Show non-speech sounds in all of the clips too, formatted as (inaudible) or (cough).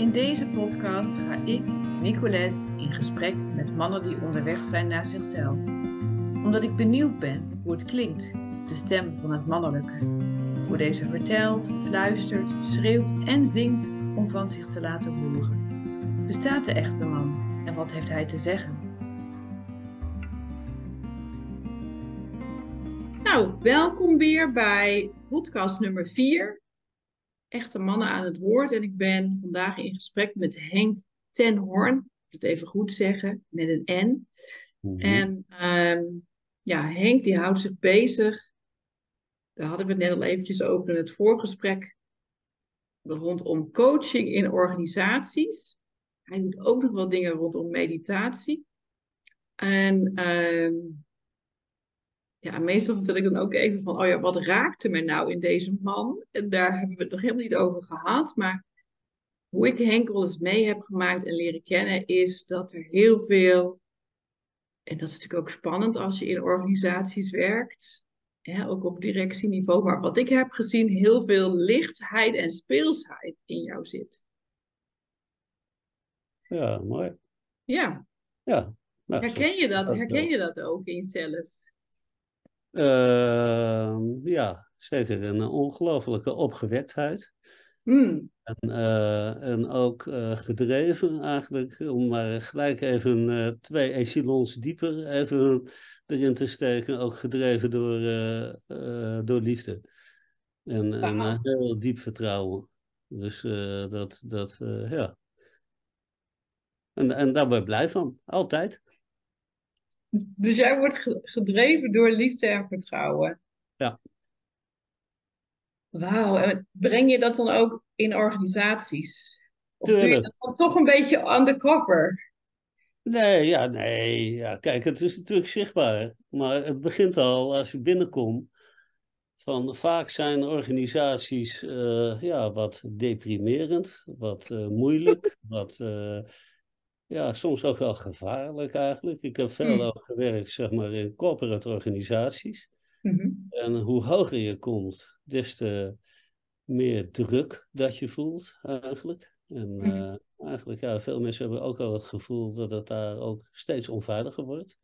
In deze podcast ga ik, Nicolette, in gesprek met mannen die onderweg zijn naar zichzelf. Omdat ik benieuwd ben hoe het klinkt, de stem van het mannelijke. Hoe deze vertelt, fluistert, schreeuwt en zingt om van zich te laten horen. Bestaat de echte man en wat heeft hij te zeggen? Nou, welkom weer bij podcast nummer 4. Echte mannen aan het woord. En ik ben vandaag in gesprek met Henk Tenhoorn. Ik moet het even goed zeggen, met een N. Mhm. En ehm, ja, Henk die houdt zich bezig. Daar hadden we het net al eventjes over in het voorgesprek. Rondom coaching in organisaties. Hij doet ook nog wel dingen rondom meditatie. En ehm, ja, meestal vertel ik dan ook even van, oh ja, wat raakte me nou in deze man? En daar hebben we het nog helemaal niet over gehad. Maar hoe ik Henk wel eens mee heb gemaakt en leren kennen, is dat er heel veel, en dat is natuurlijk ook spannend als je in organisaties werkt, hè, ook op directieniveau, maar wat ik heb gezien, heel veel lichtheid en speelsheid in jou zit. Ja, mooi. Ja, Ja. Nou, herken je dat? Herken je dat ook in jezelf? Ehm, ja, zeker een ongelofelijke opgewektheid. Hmm. En, eh, en ook eh, gedreven eigenlijk, om maar gelijk even eh, twee echelons dieper even erin te steken. Ook gedreven door, door liefde. En, en Wauw. eh, heel diep vertrouwen. Dus dat, dat ja. En, en daar word ik blij van, altijd. Dus jij wordt ge- gedreven door liefde en vertrouwen. Ja. Wauw, en breng je dat dan ook in organisaties? Of doe je dat dan toch een beetje undercover? Nee, ja, nee. Ja, kijk, het is natuurlijk zichtbaar. Maar het begint al als je binnenkomt. Van, vaak zijn organisaties eh, ja, wat deprimerend, wat eh, moeilijk, (laughs) wat eh, ja, soms ook wel gevaarlijk eigenlijk. Ik heb veel Hmm. ook gewerkt zeg maar, in corporate organisaties. Mhm. En hoe hoger je komt, des te meer druk dat je voelt eigenlijk. En Mhm. eh, eigenlijk, ja, veel mensen hebben ook al het gevoel dat het daar ook steeds onveiliger wordt.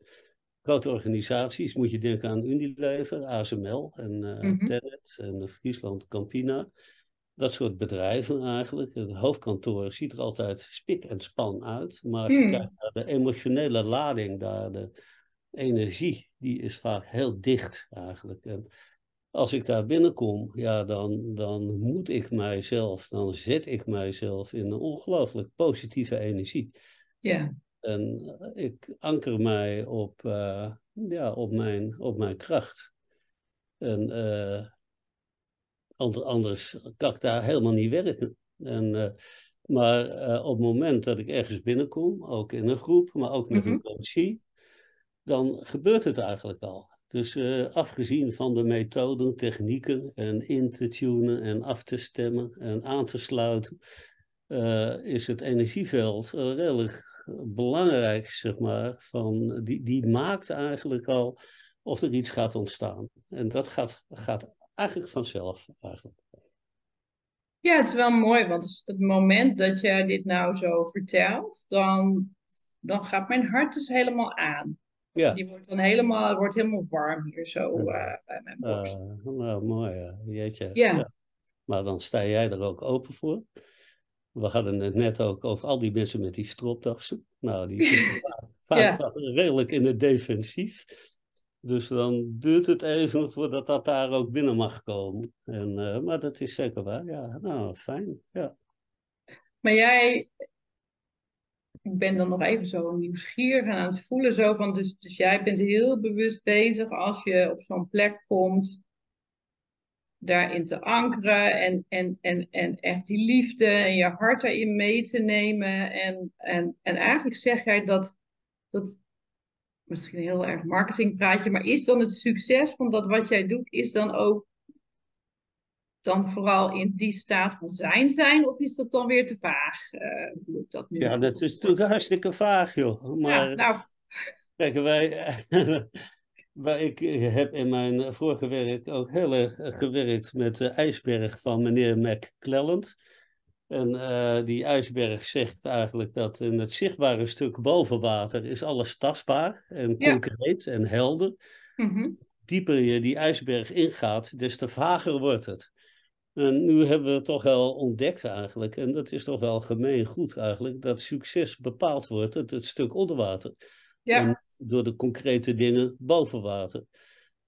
Grote organisaties, moet je denken aan Unilever, ASML en eh Mhm. Tennet en eh, Friesland Campina. Dat soort bedrijven eigenlijk. Het hoofdkantoor ziet er altijd spik en span uit. Maar als je kijkt naar de emotionele lading daar, de energie, die is vaak heel dicht eigenlijk. En als ik daar binnenkom, ja, dan, dan moet ik mijzelf, dan zet ik mijzelf in een ongelooflijk positieve energie. Ja. En eh, ik anker mij op, eh, ja, op, mijn, op mijn kracht. En eh, ander- anders kan ik daar helemaal niet werken. En, eh, maar eh, op het moment dat ik ergens binnenkom, ook in een groep, maar ook met Mhm. een coachie, dan gebeurt het eigenlijk al. Dus eh, afgezien van de methoden, technieken en in te tunen en af te stemmen en aan te sluiten, is het energieveld redelijk belangrijk, zeg maar, van, die, die maakt eigenlijk al of er iets gaat ontstaan. En dat gaat, gaat eigenlijk vanzelf. Eigenlijk. Ja, het is wel mooi, want het moment dat jij dit nou zo vertelt, dan, dan gaat mijn hart dus helemaal aan. Ja, Die wordt dan helemaal, wordt helemaal warm hier zo eh, bij mijn borst. eh, nou mooi, ja. jeetje. Ja. Maar dan sta jij er ook open voor. We hadden het net ook over al die mensen met die stropdassen. Nou, die zitten (laughs) vaak, vaak Ja. vaak redelijk in het defensief. Dus dan duurt het even voordat dat daar ook binnen mag komen. En, eh, maar dat is zeker waar. Ja, nou, fijn. Ja. Maar jij, ik ben dan nog even zo nieuwsgierig aan het voelen zo van, dus, dus jij bent heel bewust bezig als je op zo'n plek komt, daarin te ankeren en, en, en, en echt die liefde en je hart daarin mee te nemen. En, en, en eigenlijk zeg jij dat, dat, misschien een heel erg marketingpraatje, maar is dan het succes van dat wat jij doet, is dan ook dan vooral in die staat van zijn zijn, of is dat dan weer te vaag? eh, hoe ik dat nu ja, dat is natuurlijk hartstikke vaag, joh. Maar Ja, nou, Kijk, wij, (laughs) waar ik heb in mijn vorige werk ook heel erg gewerkt met de ijsberg van meneer McClelland. En uh, die ijsberg zegt eigenlijk dat in het zichtbare stuk boven water is alles tastbaar en concreet en helder. Mm Dieper je die ijsberg ingaat, des te vager wordt het. En nu hebben we toch wel ontdekt eigenlijk, en dat is toch wel gemeen goed eigenlijk, dat succes bepaald wordt uit het stuk onder water. Ja. En door de concrete dingen boven water.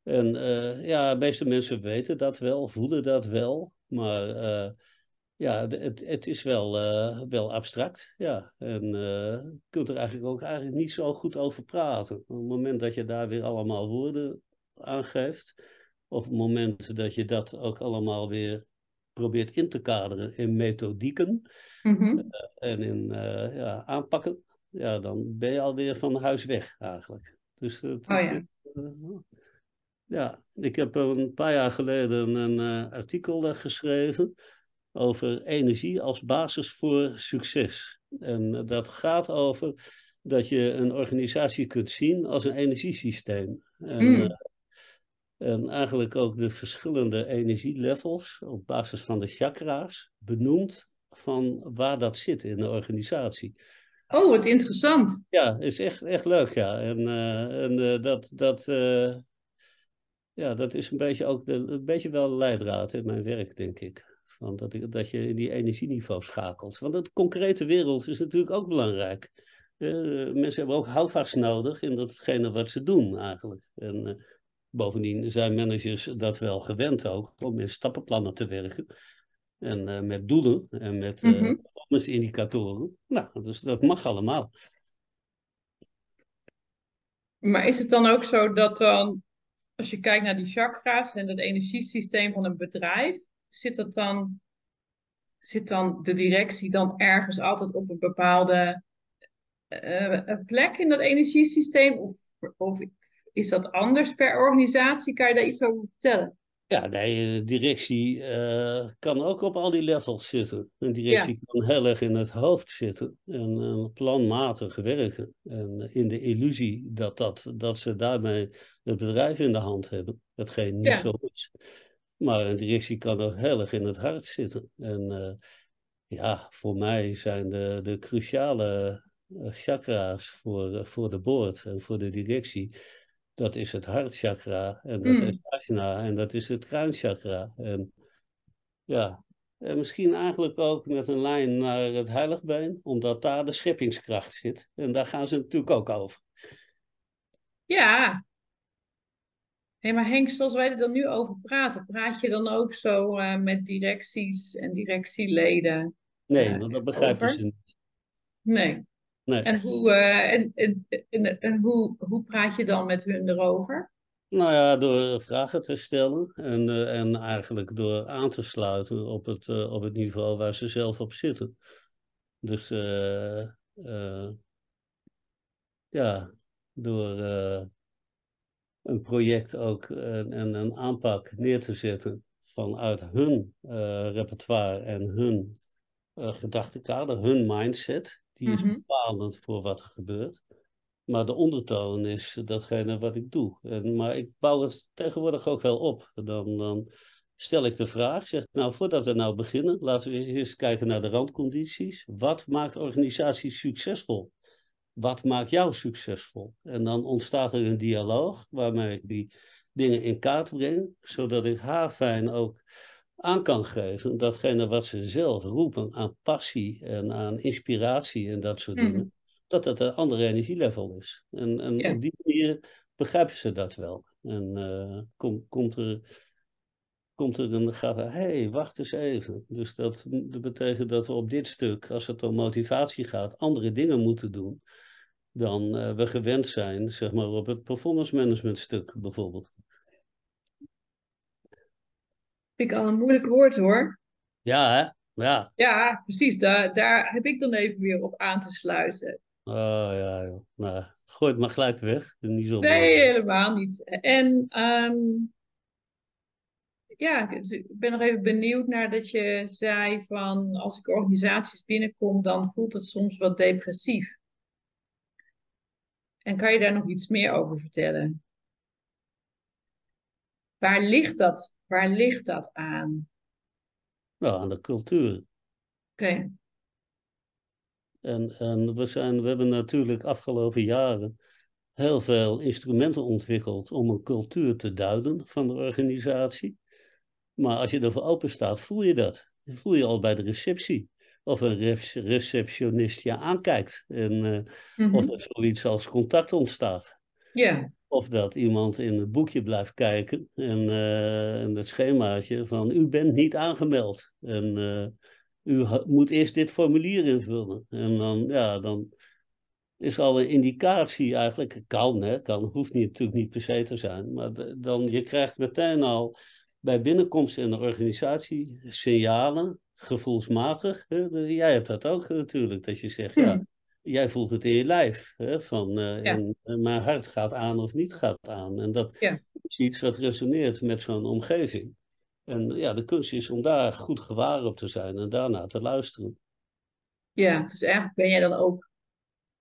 En uh, ja, de meeste mensen weten dat wel, voelen dat wel, maar uh, ja, het, het is wel, uh, wel abstract. Ja. En je kunt er eigenlijk ook eigenlijk niet zo goed over praten. Op het moment dat je daar weer allemaal woorden aangeeft, of op het moment dat je dat ook allemaal weer probeert in te kaderen in methodieken mm-hmm. en in ja, aanpakken, ja, dan ben je alweer van huis weg eigenlijk. Dus het, oh, ja. Ja, ik heb een paar jaar geleden een artikel geschreven over energie als basis voor succes. En dat gaat over dat je een organisatie kunt zien als een energiesysteem. En, mm. uh, en eigenlijk ook de verschillende energielevels op basis van de chakra's benoemd van waar dat zit in de organisatie. Oh, wat interessant. Ja, is echt, echt leuk, ja. En, uh, en dat, dat, ja, dat is een beetje ook de, een beetje wel leidraad in mijn werk, denk ik. Van dat, dat je in die energieniveau schakelt. Want de concrete wereld is natuurlijk ook belangrijk. Uh, mensen hebben ook houvast nodig in datgene wat ze doen eigenlijk. En uh, bovendien zijn managers dat wel gewend ook om in stappenplannen te werken. En uh, met doelen en met Mhm. performance indicatoren. Nou, dus dat mag allemaal. Maar is het dan ook zo dat dan, als je kijkt naar die chakra's en het energiesysteem van een bedrijf, zit dat dan, zit dan de directie dan ergens altijd op een bepaalde eh, plek in dat energiesysteem? Of, of is dat anders per organisatie? Kan je daar iets over vertellen? Ja, de directie uh, kan ook op al die levels zitten. Een directie ja. kan heel erg in het hoofd zitten en uh, planmatig werken. En in de illusie dat, dat, dat ze daarmee het bedrijf in de hand hebben, hetgeen niet Ja. zo is. Maar een directie kan ook heel erg in het hart zitten. En uh, ja, voor mij zijn de, de cruciale chakra's voor, voor de board en voor de directie dat is het hartchakra en dat Mm. is asana en dat is het kruinchakra. En ja, en misschien eigenlijk ook met een lijn naar het heiligbeen, omdat daar de scheppingskracht zit. En daar gaan ze natuurlijk ook over. Ja. Hé, maar Henk, zoals wij er dan nu over praten, praat je dan ook zo eh, met directies en directieleden? Nee, want dat begrijpen over? ze niet. Nee. Nee. En, hoe, eh, en, en, en, en hoe, hoe praat je dan met hun erover? Nou ja, door vragen te stellen en, eh, en eigenlijk door aan te sluiten op het, op het niveau waar ze zelf op zitten. Dus eh, eh, ja, door een project ook en, en een aanpak neer te zetten vanuit hun eh, repertoire en hun uh, gedachtenkader, hun mindset, die is Mhm. bepalend voor wat er gebeurt. Maar de ondertoon is datgene wat ik doe. En, maar ik bouw het tegenwoordig ook wel op. Dan, dan stel ik de vraag, zeg, nou voordat we nou beginnen, laten we eerst kijken naar de randcondities. Wat maakt organisaties succesvol? Wat maakt jou succesvol? En dan ontstaat er een dialoog waarmee ik die dingen in kaart breng, zodat ik haar fijn ook aan kan geven datgene wat ze zelf roepen aan passie en aan inspiratie en dat soort Mhm. dingen, dat het een andere energielevel is. En, en Ja. op die manier begrijpen ze dat wel. En kom, komt er, komt er een gaat hé, hey, wacht eens even. Dus dat, dat betekent dat we op dit stuk, als het om motivatie gaat, andere dingen moeten doen dan eh, we gewend zijn, zeg maar op het performance management stuk bijvoorbeeld. Vind ik al een moeilijk woord hoor. Ja, hè? Ja. Ja, precies. Daar, daar heb ik dan even weer op aan te sluiten. Oh ja, joh. Nou, gooi het maar gelijk weg. Niet zo Nee, helemaal niet. En ehm, ja, dus ik ben nog even benieuwd naar dat je zei van als ik organisaties binnenkom, dan voelt het soms wat depressief. En kan je daar nog iets meer over vertellen? Waar ligt dat? Waar ligt dat aan? Nou, aan de cultuur. Oké. En, en we, zijn, we hebben natuurlijk afgelopen jaren heel veel instrumenten ontwikkeld om een cultuur te duiden van de organisatie. Maar als je ervoor open staat, voel je dat. voel je al bij de receptie. Of een receptionist je aankijkt. En, uh, Of er zoiets als contact ontstaat. Ja. Of dat iemand in het boekje blijft kijken en, uh, en het schemaatje van u bent niet aangemeld. En uh, u moet eerst dit formulier invullen. En dan, ja, dan is al een indicatie eigenlijk, kan hè, kan, hoeft niet, natuurlijk niet per se te zijn, maar dan je krijgt meteen al bij binnenkomst in de organisatie signalen, gevoelsmatig. Hè, jij hebt dat ook natuurlijk, dat je zegt, ja, hmm. jij voelt het in je lijf, hè, van uh, en, mijn hart gaat aan of niet gaat aan. En dat is iets wat resoneert met zo'n omgeving. En ja, de kunst is om daar goed gewaar op te zijn en daarna te luisteren. Ja, dus eigenlijk ben jij dan ook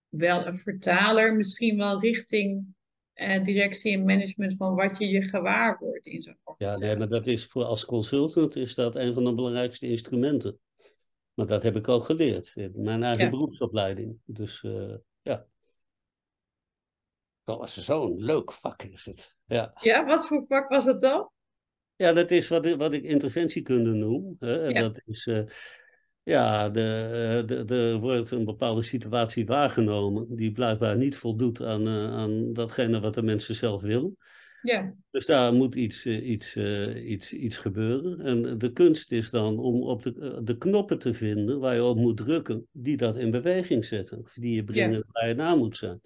wel een vertaler, misschien wel richting eh, directie en management van wat je je gewaar wordt in zo'n organisatie. Ja, nee, maar dat is voor als consultant is dat een van de belangrijkste instrumenten. Maar dat heb ik ook geleerd in mijn eigen beroepsopleiding. Dus uh, ja. Dat was zo'n leuk vak is het. Ja. ja, wat voor vak was het dan? Ja, dat is wat, wat ik interventiekunde noem. Hè? Dat is, uh, ja, de, eh, de, de, er wordt een bepaalde situatie waargenomen die blijkbaar niet voldoet aan, uh, aan datgene wat de mensen zelf willen. Ja. Dus daar moet iets, iets, iets, iets gebeuren. En de kunst is dan om op de, de knoppen te vinden waar je op moet drukken, die dat in beweging zetten. Of die je brengen ja. waar je na moet zijn.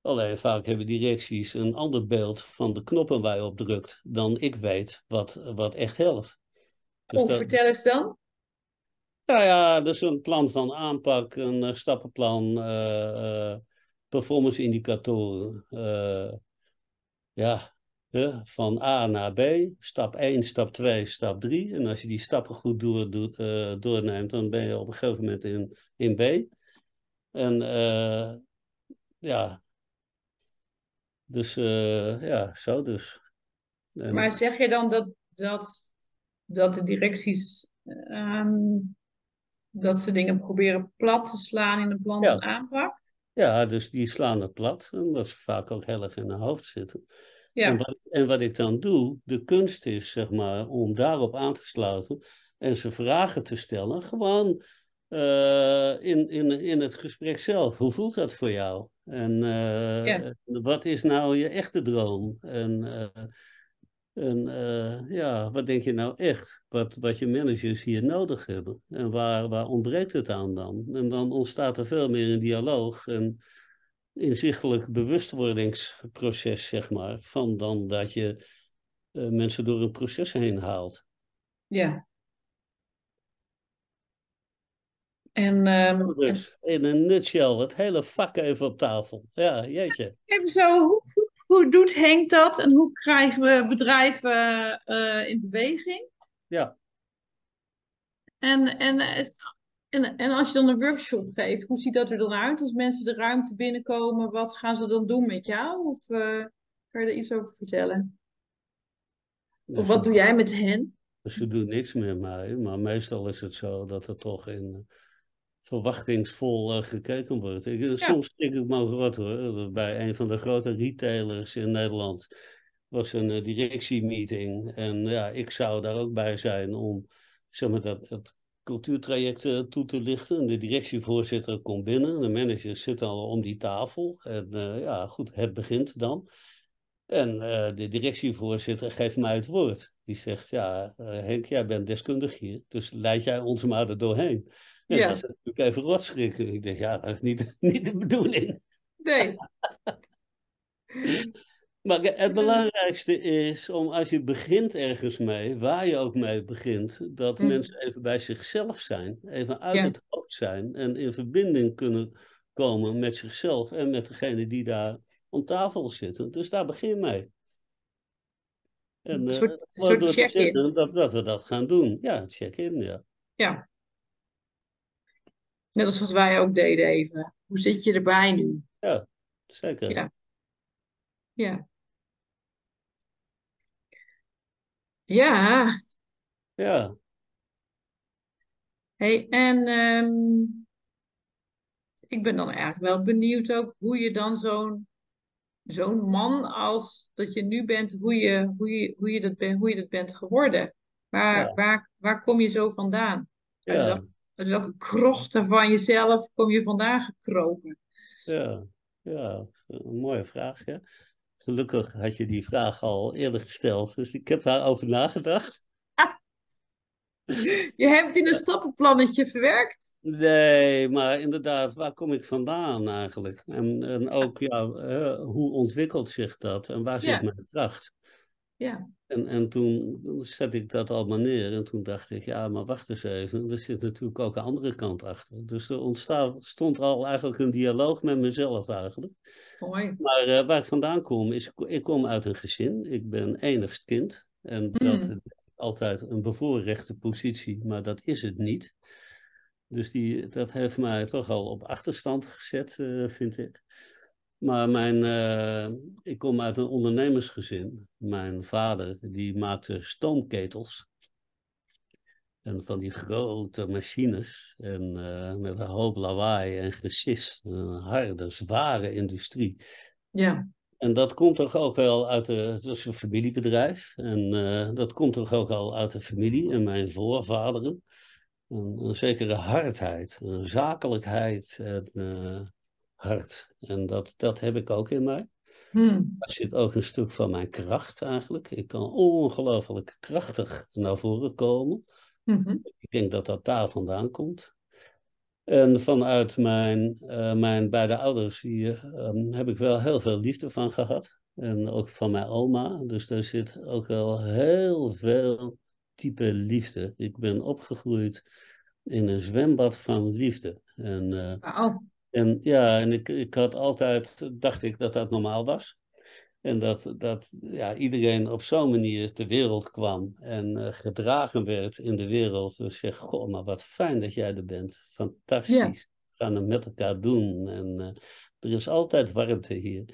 Alleen vaak hebben directies een ander beeld van de knoppen waar je op drukt dan ik weet wat, wat echt helpt. Dus oh, vertel eens dan. Nou ja, dus een plan van aanpak, een uh, stappenplan, uh, uh, performance indicatoren. ja, van A naar B, stap 1, stap 2, stap 3. En als je die stappen goed door, door, doorneemt, dan ben je op een gegeven moment in, in B. En ja, dus uh, ja, zo dus. Maar zeg je dan dat, dat, dat de directies um, dat ze dingen proberen plat te slaan in de plan ja. aanpak? Ja, dus die slaan het plat, omdat ze vaak ook heel erg in hun hoofd zitten. Ja. En, wat, en wat ik dan doe, de kunst is zeg maar om daarop aan te sluiten en ze vragen te stellen. Gewoon uh, in, in, in het gesprek zelf. Hoe voelt dat voor jou? En uh, ja. wat is nou je echte droom? En, uh, en ja, wat denk je nou echt? Wat, wat je managers hier nodig hebben? En waar, waar ontbreekt het aan dan? En dan ontstaat er veel meer een dialoog en inzichtelijk bewustwordingsproces, zeg maar, van dan dat je mensen door een proces heen haalt. Ja, En, um, dus, in een nutshell, het hele vak even op tafel. Ja, jeetje. Even zo, hoe, hoe, doet Henk dat en hoe krijgen we bedrijven uh, in beweging? Ja. En, en, en, en als je dan een workshop geeft, hoe ziet dat er dan uit? Als mensen de ruimte binnenkomen, wat gaan ze dan doen met jou? Of uh, kan je er iets over vertellen? of wat doe jij met hen? Ze doen niks met mij, maar meestal is het zo dat er toch in verwachtingsvol uh, gekeken wordt. Ik, ja. Soms denk ik maar wat hoor. Bij een van de grote retailers in Nederland was een directiemeeting. En ja, ik zou daar ook bij zijn om zeg maar, dat, het cultuurtraject toe te lichten. De directievoorzitter komt binnen. De managers zitten al om die tafel. En ja, goed, het begint dan. En de directievoorzitter geeft mij het woord. Die zegt, ja, Henk, jij bent deskundig hier, dus leid jij ons maar er doorheen. En ja. dat natuurlijk even rotschrikken. Ik denk, ja, dat is niet, (laughs) niet de bedoeling. Nee. (laughs) maar het belangrijkste is om als je begint ergens mee, waar je ook mee begint, dat mm. mensen even bij zichzelf zijn, even uit het hoofd zijn en in verbinding kunnen komen met zichzelf en met degene die daar om tafel zitten. Dus daar begin mee. En een soort, uh, soort check-in. Dat, dat we dat gaan doen. Ja, check-in, ja. Ja. Net als wat wij ook deden even. Hoe zit je erbij nu? Ja, zeker. Ja. Ja. Ja. Ja. Hey, en ehm, ik ben dan eigenlijk wel benieuwd ook hoe je dan zo'n zo'n man als dat je nu bent, hoe je, hoe je, hoe je, dat, ben, hoe je dat bent geworden. Waar, Ja, waar, waar kom je zo vandaan? Ja, uit welke krochten van jezelf kom je vandaan gekropen? ja, ja. Een mooie vraag, ja. Gelukkig had je die vraag al eerder gesteld, dus ik heb daarover nagedacht. (laughs) Je hebt in een stappenplannetje verwerkt. Nee, maar inderdaad, waar kom ik vandaan eigenlijk? En, en ook, ja, eh, hoe ontwikkelt zich dat en waar zit Ja, mijn kracht? Ja. En, en toen zette ik dat allemaal neer en toen dacht ik, ja, maar wacht eens even, er zit natuurlijk ook een andere kant achter. Dus er ontstond al eigenlijk een dialoog met mezelf eigenlijk. Mooi. Maar eh, waar ik vandaan kom, is, ik kom uit een gezin, ik ben enigst kind. En dat Hmm. is altijd een bevoorrechte positie, maar dat is het niet. Dus die, dat heeft mij toch al op achterstand gezet, eh, vind ik. Maar mijn, eh, ik kom uit een ondernemersgezin. Mijn vader die maakte stoomketels. En van die grote machines. En eh, met een hoop lawaai en gesis. Een harde, zware industrie. Ja. En dat komt toch ook wel uit de, het is een familiebedrijf. En eh, dat komt toch ook al uit de familie en mijn voorvaderen. Een, een zekere hardheid, een zakelijkheid en En dat, dat heb ik ook in mij. Hmm. Daar zit ook een stuk van mijn kracht eigenlijk. Ik kan ongelooflijk krachtig naar voren komen. Mhm. Ik denk dat dat daar vandaan komt. En vanuit mijn, eh, mijn beide ouders hier ehm, heb ik wel heel veel liefde van gehad. En ook van mijn oma. Dus daar zit ook wel heel veel type liefde. Ik ben opgegroeid in een zwembad van liefde. En, eh, Wauw. En ja, en ik, ik had altijd, dacht ik dat dat normaal was. En dat, dat ja, iedereen op zo'n manier ter wereld kwam en eh, gedragen werd in de wereld. Dus zeg, goh, maar wat fijn dat jij er bent. Ja. Fantastisch. We gaan het met elkaar doen. En eh, er is altijd warmte hier.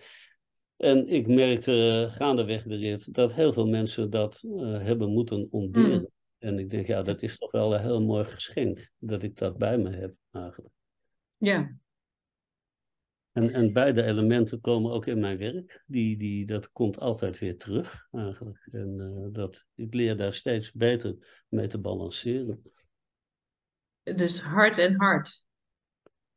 En ik merkte eh, gaandeweg de rit dat heel veel mensen dat hebben moeten Hmm. ontberen. En ik denk, ja, dat is toch wel een heel mooi geschenk dat ik dat bij me heb eigenlijk. Ja. En, en beide elementen komen ook in mijn werk. Die, die, dat komt altijd weer terug eigenlijk. En eh, dat, ik leer daar steeds beter mee te balanceren. Dus hart en hart.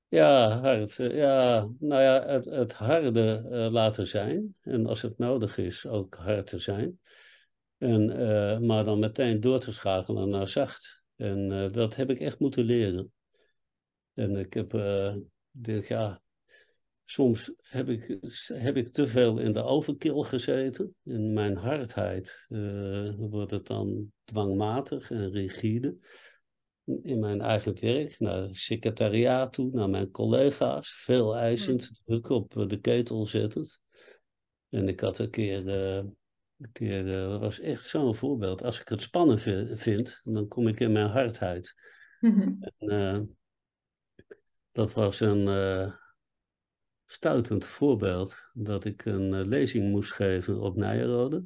Ja, hard. eh, Ja, nou ja, het, het harde eh, laten zijn. En als het nodig is, ook hard te zijn. En, maar dan meteen door te schakelen naar zacht. En dat heb ik echt moeten leren. En ik heb, eh, ik denk, ja, soms heb ik, heb ik te veel in de overkill gezeten. In mijn hardheid eh, wordt het dan dwangmatig en rigide. In mijn eigen werk, naar het secretariaat toe, naar mijn collega's. Veel Hmm. eisend, druk op eh, de ketel zettend. En ik had een keer, eh, een keer dat was echt zo'n voorbeeld. Als ik het spannend vi- vind, dan kom ik in mijn hardheid. (laughs) En, dat was een stuitend voorbeeld dat ik een eh, lezing moest geven op Nijrode.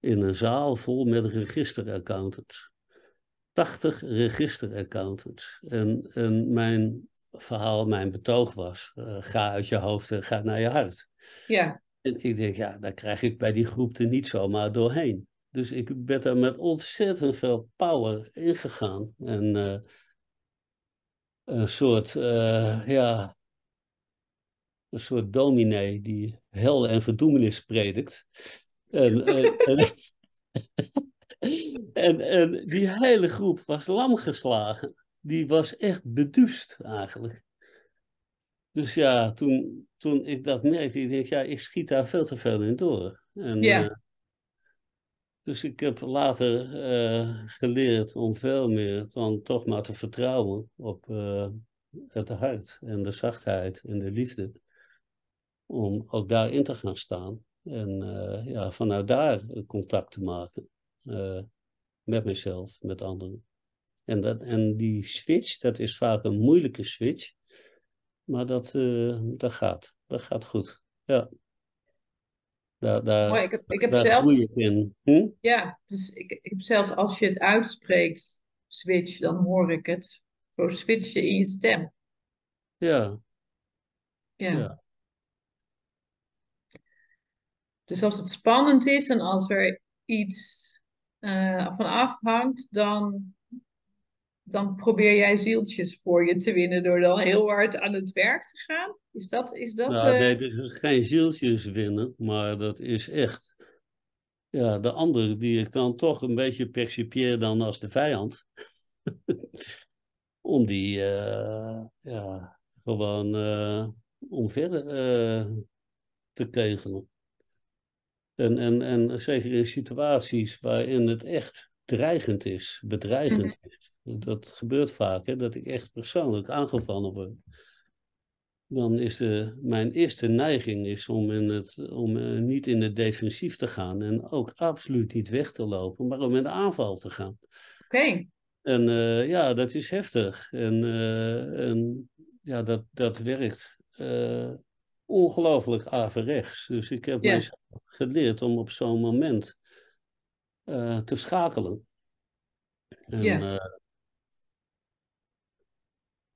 In een zaal vol met registeraccountants. 80 registeraccountants. En, en mijn verhaal, mijn betoog was: eh, ga uit je hoofd en ga naar je hart. Ja. En ik denk, ja, daar krijg ik bij die groep er niet zomaar doorheen. Dus ik ben daar met ontzettend veel power ingegaan. En eh, een soort, ja, een soort dominee die hel en verdoemenis predikt. En, en, en, (laughs) en, en die hele groep was lam geslagen. Die was echt beduust eigenlijk. Dus ja, toen, toen ik dat merkte, ik denk, ja, ik schiet daar veel te veel in door. En, Ja. eh, dus ik heb later eh, geleerd om veel meer dan toch maar te vertrouwen op eh, het hart en de zachtheid en de liefde. Om ook daarin te gaan staan en eh, ja, vanuit daar contact te maken eh, met mezelf, met anderen. En, dat, en die switch, dat is vaak een moeilijke switch, maar dat, eh, dat gaat. Dat gaat goed. Ja, daar, daar, Mooi. Ik heb, ik heb daar zelf, ik in. Hm? ja, dus ik, ik heb zelfs als je het uitspreekt, switch, dan hoor ik het. Zo switchen in je stem. Ja, Ja. ja, Dus als het spannend is en als er iets eh, van afhangt, dan, dan probeer jij zieltjes voor je te winnen door dan heel hard aan het werk te gaan. Is dat, is dat Nou, eh, nee, dit is geen zieltjes winnen, maar dat is echt ja, de ander die ik dan toch een beetje percipieer dan als de vijand. (laughs) Om die eh, ja, gewoon eh, omver eh, te kegelen. En, en, en zeker in situaties waarin het echt dreigend is, bedreigend is. Dat gebeurt vaak, hè, dat ik echt persoonlijk aangevallen word. Dan is de, mijn eerste neiging is om, in het, om eh, niet in het defensief te gaan en ook absoluut niet weg te lopen, maar om in de aanval te gaan. Oké. En eh, ja, dat is heftig. En, eh, en ja, dat, dat werkt ongelooflijk averechts. Dus ik heb Ja. geleerd om op zo'n moment eh, te schakelen. En, Ja. eh,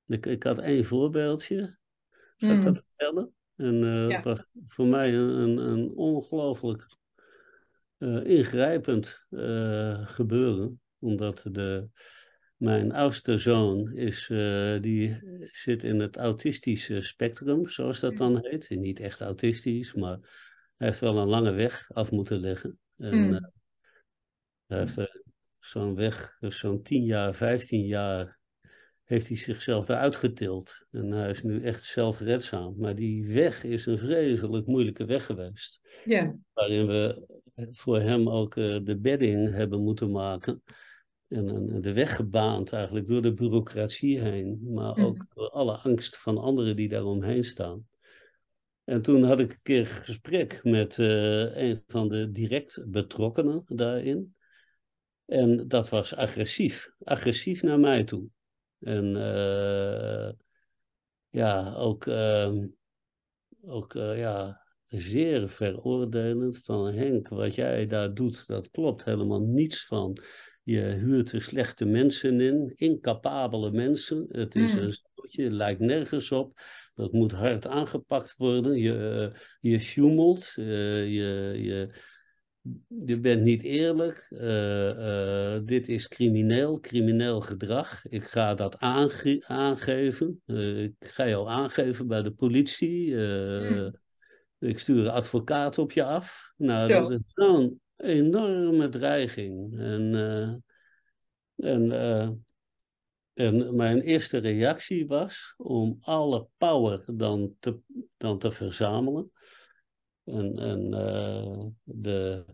ik, ik had één voorbeeldje. Zal ik Mm. dat vertellen? En eh, Ja. was voor mij een, een, ongelooflijk ingrijpend gebeuren. Omdat de, mijn oudste zoon is, eh, die zit in het autistische spectrum, zoals dat dan heet. Niet echt autistisch, maar hij heeft wel een lange weg af moeten leggen. En Mm. eh, hij heeft eh, zo'n weg, zo'n 10 jaar, 15 jaar, heeft hij zichzelf eruit getild. En hij is nu echt zelfredzaam. Maar die weg is een vreselijk moeilijke weg geweest waarin we voor hem ook de bedding hebben moeten maken. En, en de weg gebaand eigenlijk door de bureaucratie heen, maar ook Mhm. door alle angst van anderen die daaromheen staan. En toen had ik een keer een gesprek met eh, een van de direct betrokkenen daarin. En dat was agressief, agressief naar mij toe. En eh, ja, ook, ehm, ook eh, ja, zeer veroordelend van Henk, wat jij daar doet, dat klopt helemaal niets van. Je huurt er slechte mensen in, incapabele mensen. Het is Mm. een stootje, lijkt nergens op. Dat moet hard aangepakt worden. Je, eh, je sjoemelt, eh, je, je, je bent niet eerlijk. Eh, dit is crimineel, crimineel gedrag. Ik ga dat aange- aangeven. Ik ga jou aangeven bij de politie. Eh, Mm. Ik stuur een advocaat op je af. Nou, dat is zo'n enorme dreiging. En, eh, en, eh, en mijn eerste reactie was om alle power dan te, dan te verzamelen. En, en, eh, de,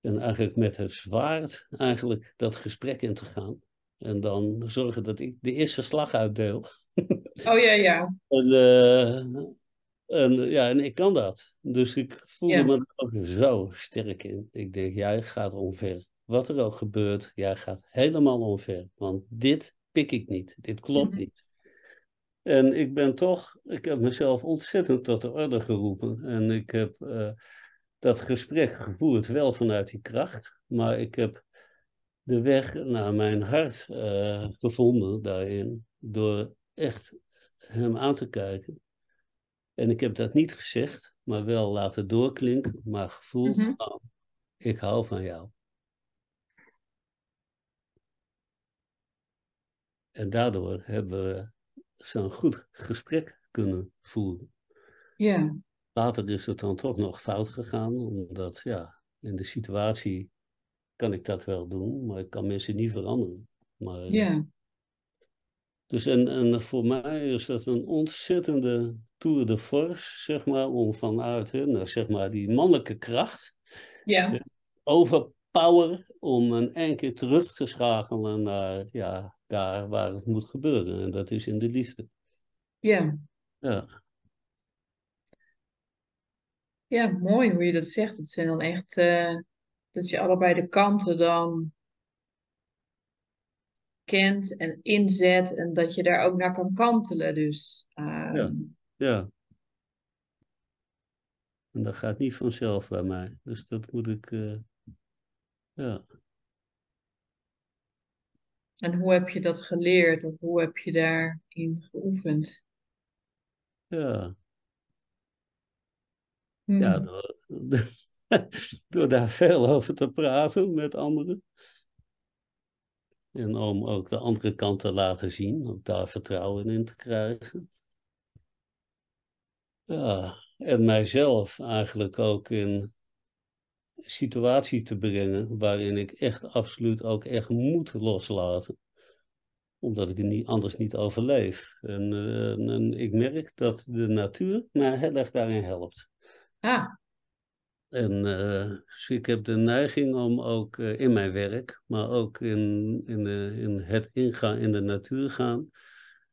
en eigenlijk met het zwaard eigenlijk dat gesprek in te gaan. En dan zorgen dat ik de eerste slag uitdeel. Oh ja, ja. (laughs) En, en, ja, en ik kan dat. Dus ik voelde Ja. me er ook zo sterk in. Ik denk, jij gaat omver. Wat er ook gebeurt, jij gaat helemaal omver. Want dit pik ik niet. Dit klopt Mhm. niet. En ik ben toch, ik heb mezelf ontzettend tot de orde geroepen. En ik heb eh, dat gesprek gevoerd, wel vanuit die kracht. Maar ik heb de weg naar mijn hart eh, gevonden daarin. Door echt hem aan te kijken. En ik heb dat niet gezegd, maar wel laten doorklinken, maar gevoeld Mhm. van, ik hou van jou. En daardoor hebben we zo'n goed gesprek kunnen voeren. Ja. Later is het dan toch nog fout gegaan, omdat ja, in de situatie kan ik dat wel doen, maar ik kan mensen niet veranderen. Maar, Ja. Dus en, en voor mij is dat een ontzettende tour de force, zeg maar, om vanuit hè, nou, zeg maar, die mannelijke kracht, Ja. overpower, om een keer terug te schakelen naar ja, daar waar het moet gebeuren. En dat is in de liefde. Ja. Ja, Ja, mooi hoe je dat zegt. Het zijn dan echt eh, dat je allebei de kanten dan kent en inzet en dat je daar ook naar kan kantelen. Dus ehm, Ja. ja. En dat gaat niet vanzelf bij mij. Dus dat moet ik, eh, ja. En hoe heb je dat geleerd of hoe heb je daarin geoefend? Ja, ja Hmm. door, (laughs) door daar veel over te praten met anderen. En om ook de andere kant te laten zien, om daar vertrouwen in te krijgen. Ja, en mijzelf eigenlijk ook in situatie te brengen waarin ik echt absoluut ook echt moet loslaten. Omdat ik het niet, anders niet overleef. En, uh, en ik merk dat de natuur mij heel erg daarin helpt. Ah, En uh, ik heb de neiging om ook uh, in mijn werk, maar ook in, in, in het ingaan in de natuur gaan,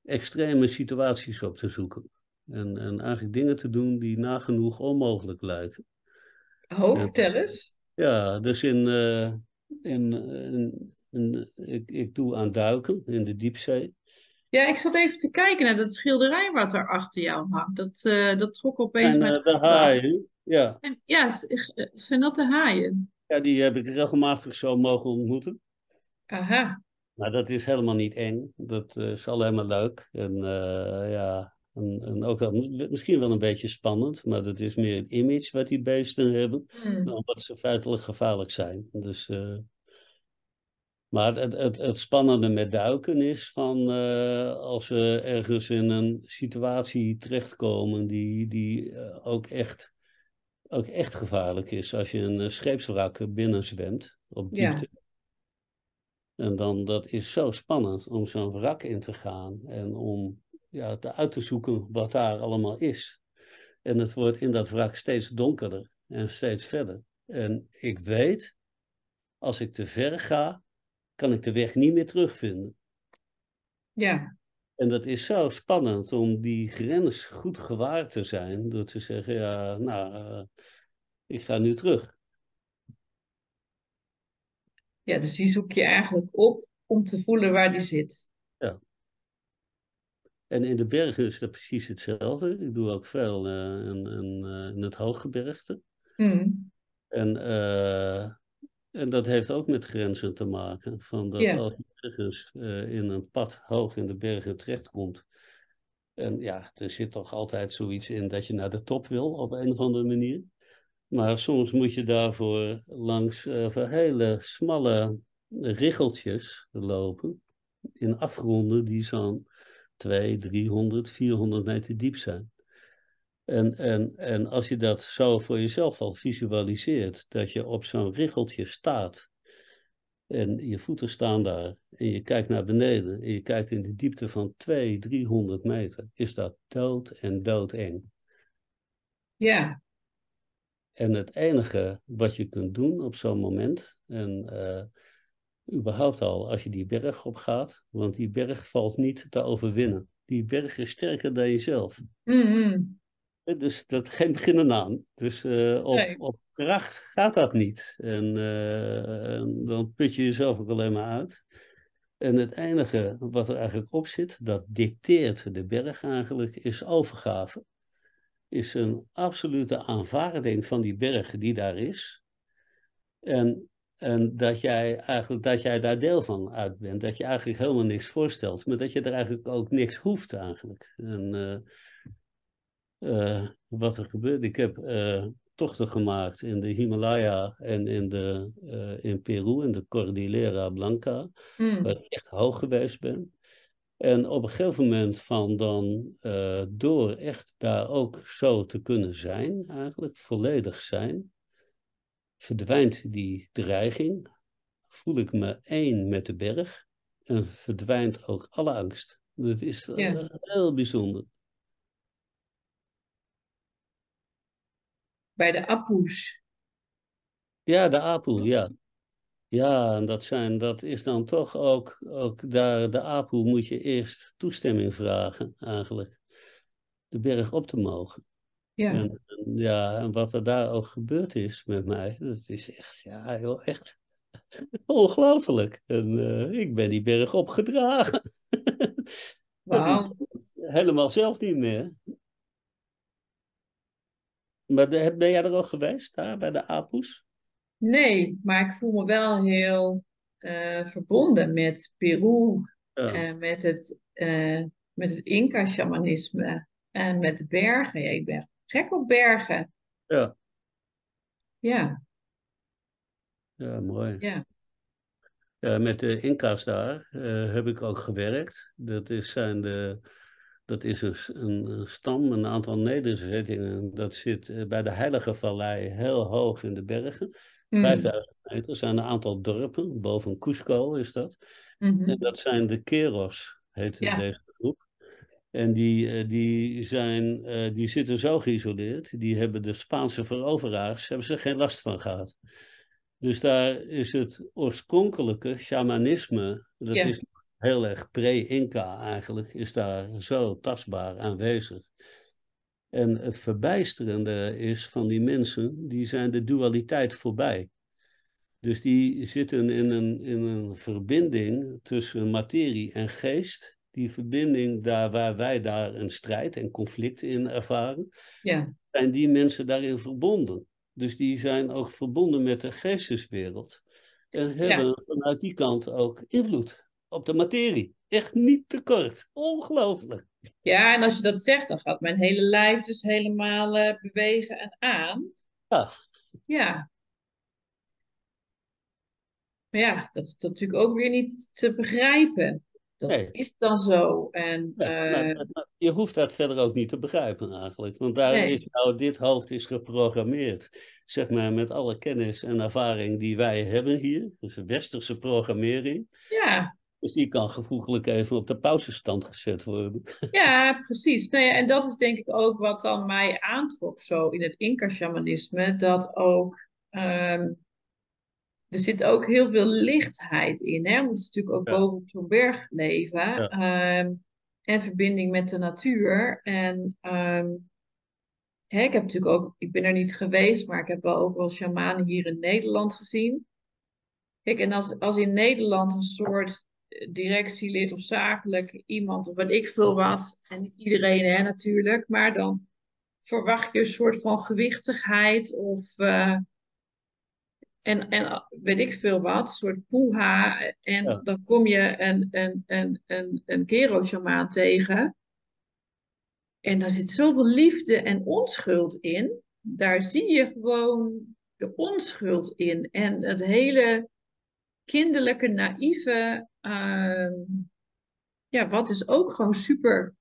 extreme situaties op te zoeken. En, en eigenlijk dingen te doen die nagenoeg onmogelijk lijken. oh, vertel eens. Ja, dus in, uh, in, in, in, ik, ik doe aan duiken in de diepzee. Ja, ik zat even te kijken naar dat schilderij wat er achter jou hangt. Dat, dat trok opeens en de haaien, ja. En, ja, zijn dat de haaien? Ja, die heb ik regelmatig zo mogen ontmoeten. Aha. Maar dat is helemaal niet eng. Dat is alleen maar leuk. En ja, en, en ook misschien wel een beetje spannend, maar dat is meer het image wat die beesten hebben, Hmm. dan wat ze feitelijk gevaarlijk zijn. Dus, uh, maar het, het, het spannende met duiken is van uh, als we ergens in een situatie terechtkomen die, die uh, ook, echt, ook echt gevaarlijk is. Als je een scheepswrak binnenzwemt op diepte. Ja. En dan dat is zo spannend om zo'n wrak in te gaan en om ja, te uit te zoeken wat daar allemaal is. En het wordt in dat wrak steeds donkerder en steeds verder. En ik weet, als ik te ver ga, kan ik de weg niet meer terugvinden. Ja. En dat is zo spannend om die grens goed gewaar te zijn, door te zeggen, ja, nou, uh, ik ga nu terug. Ja, dus die zoek je eigenlijk op om te voelen waar die zit. Ja. En in de bergen is dat precies hetzelfde. Ik doe ook veel uh, in, in, uh, in, het hooggebergte. Hmm. En, uh, en dat heeft ook met grenzen te maken. Van dat Ja. als je ergens in een pad hoog in de bergen terechtkomt. En ja, er zit toch altijd zoiets in dat je naar de top wil op een of andere manier. Maar soms moet je daarvoor langs hele smalle riggeltjes lopen. In afgronden die zo'n 200, 300, 400 meter diep zijn. En, en, en als je dat zo voor jezelf al visualiseert, dat je op zo'n riggeltje staat en je voeten staan daar en je kijkt naar beneden en je kijkt in de diepte van 200, 300 meter, is dat dood en doodeng. Ja. En het enige wat je kunt doen op zo'n moment, en uh, überhaupt al als je die berg op gaat, want die berg valt niet te overwinnen. Die berg is sterker dan jezelf. Mm-hmm. Dus dat geen beginnen aan. Dus uh, op, Nee. op kracht gaat dat niet. En, uh, en dan put je jezelf ook alleen maar uit. En het enige wat er eigenlijk op zit, dat dicteert de berg eigenlijk, is overgave. Is een absolute aanvaarding van die berg die daar is. En en dat jij eigenlijk dat jij daar deel van uit bent. Dat je eigenlijk helemaal niks voorstelt. Maar dat je er eigenlijk ook niks hoeft eigenlijk. En uh, uh, wat er gebeurt. Ik heb uh, tochten gemaakt in de Himalaya en in, de, in Peru, in de Cordillera Blanca. Mm. Waar ik echt hoog geweest ben. En op een gegeven moment van dan door echt daar ook zo te kunnen zijn, eigenlijk volledig zijn verdwijnt die dreiging, voel ik me één met de berg en verdwijnt ook alle angst. Dat is Ja. heel bijzonder. Bij de Apus. Ja, de Apu, ja. Ja, en dat, zijn, dat is dan toch ook, ook daar, de Apu moet je eerst toestemming vragen, eigenlijk. De berg op te mogen. Ja. En, en, ja, en wat er daar ook gebeurd is met mij, dat is echt, ja, heel echt (laughs) ongelooflijk. En uh, ik ben die berg opgedragen. (laughs) Wauw. Helemaal zelf niet meer. Maar de, ben jij er ook geweest, daar bij de Apus? Nee, maar ik voel me wel heel eh, verbonden met Peru, Ja, en met het, met het Inca-shamanisme en met de bergen. Ja, ik ben gek op bergen. ja, Ja, ja, mooi. ja, Ja, met de Inca's daar eh, heb ik ook gewerkt. Dat is, zijn de, dat is een, stam, een aantal nederzettingen. Dat zit eh, bij de Heilige Vallei heel hoog in de bergen. Mhm, 5000 meter. Er zijn een aantal dorpen, boven Cusco is dat. mhm, En dat zijn de Keros, heet Ja. deze groep. En die, eh, die, zijn, eh, die zitten zo geïsoleerd, die hebben de Spaanse veroveraars, hebben ze geen last van gehad. Dus daar is het oorspronkelijke shamanisme, dat Ja. is heel erg pre-Inca eigenlijk, is daar zo tastbaar aanwezig. En het verbijsterende is van die mensen, die zijn de dualiteit voorbij. Dus die zitten in een, in een verbinding tussen materie en geest. Die verbinding, daar waar wij daar een strijd en conflict in ervaren, ja, zijn die mensen daarin verbonden. Dus die zijn ook verbonden met de geesteswereld. En hebben vanuit die kant ook invloed op de materie. Echt niet te kort. Ongelooflijk. ja, en als je dat zegt, dan gaat mijn hele lijf dus helemaal eh, bewegen en aan. Ja, Ja. Maar ja, dat is natuurlijk ook weer niet te begrijpen. Dat Nee. is dan zo. En eh, maar- maar je hoeft dat verder ook niet te begrijpen eigenlijk. Want daar Nee. is nou, dit hoofd is geprogrammeerd. Zeg maar met alle kennis en ervaring die wij hebben hier. Dus westerse programmering. ja, Dus die kan gevoeglijk even op de pauzestand gezet worden. ja, precies. Nou ja, en dat is denk ik ook wat dan mij aantrok zo in het Inca-shamanisme. Dat ook, ehm, er zit ook heel veel lichtheid in. Hè? Want het is natuurlijk ook Ja. boven op zo'n berg leven. Ja. ehm, en verbinding met de natuur. En ehm, hè, ik heb natuurlijk ook, ik ben er niet geweest, maar ik heb wel ook wel shamanen hier in Nederland gezien. Kijk, en als, als in Nederland een soort directielid of zakelijk iemand of wat ik veel wat, en iedereen hè, natuurlijk, maar dan verwacht je een soort van gewichtigheid of eh, en, en weet ik veel wat, een soort poeha. En Ja. dan kom je een, een, een, een, een kero-shamaan tegen. En daar zit zoveel liefde en onschuld in. Daar zie je gewoon de onschuld in. En het hele kinderlijke, naïeve, ehm, ja, wat dus ook gewoon super